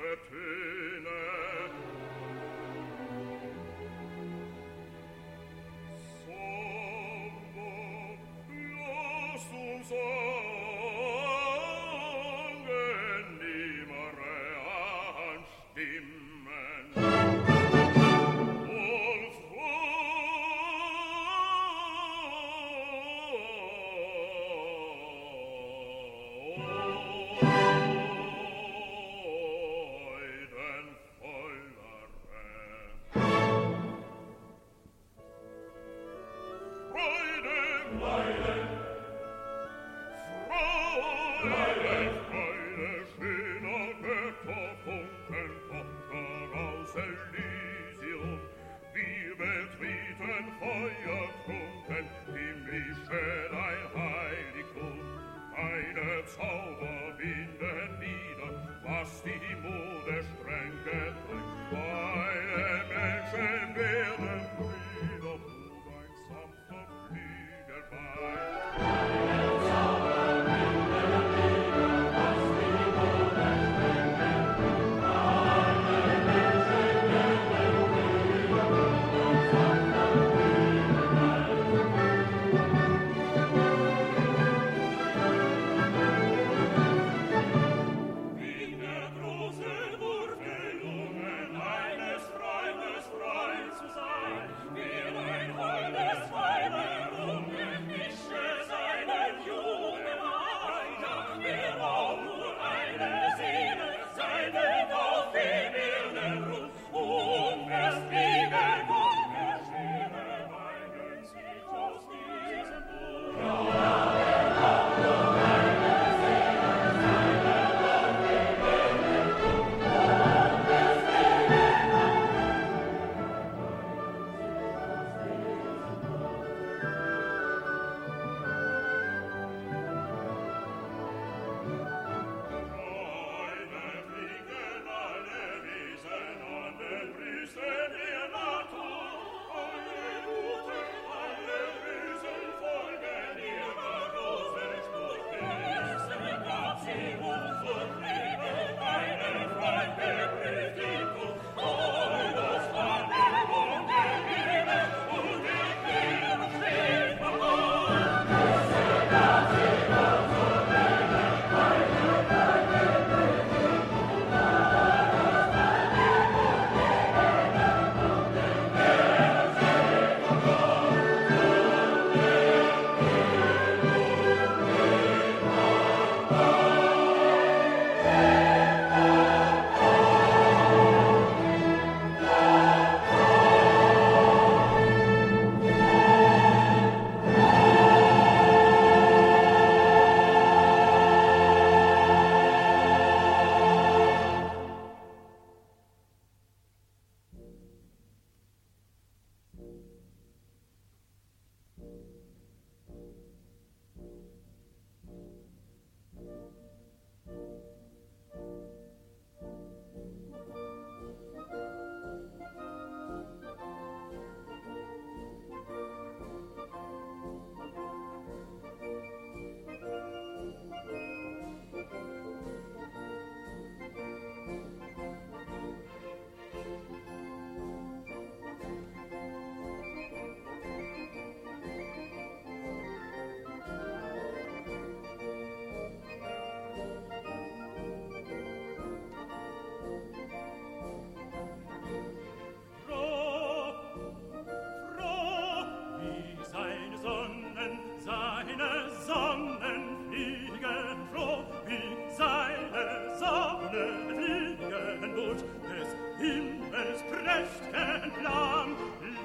dolce pena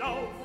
保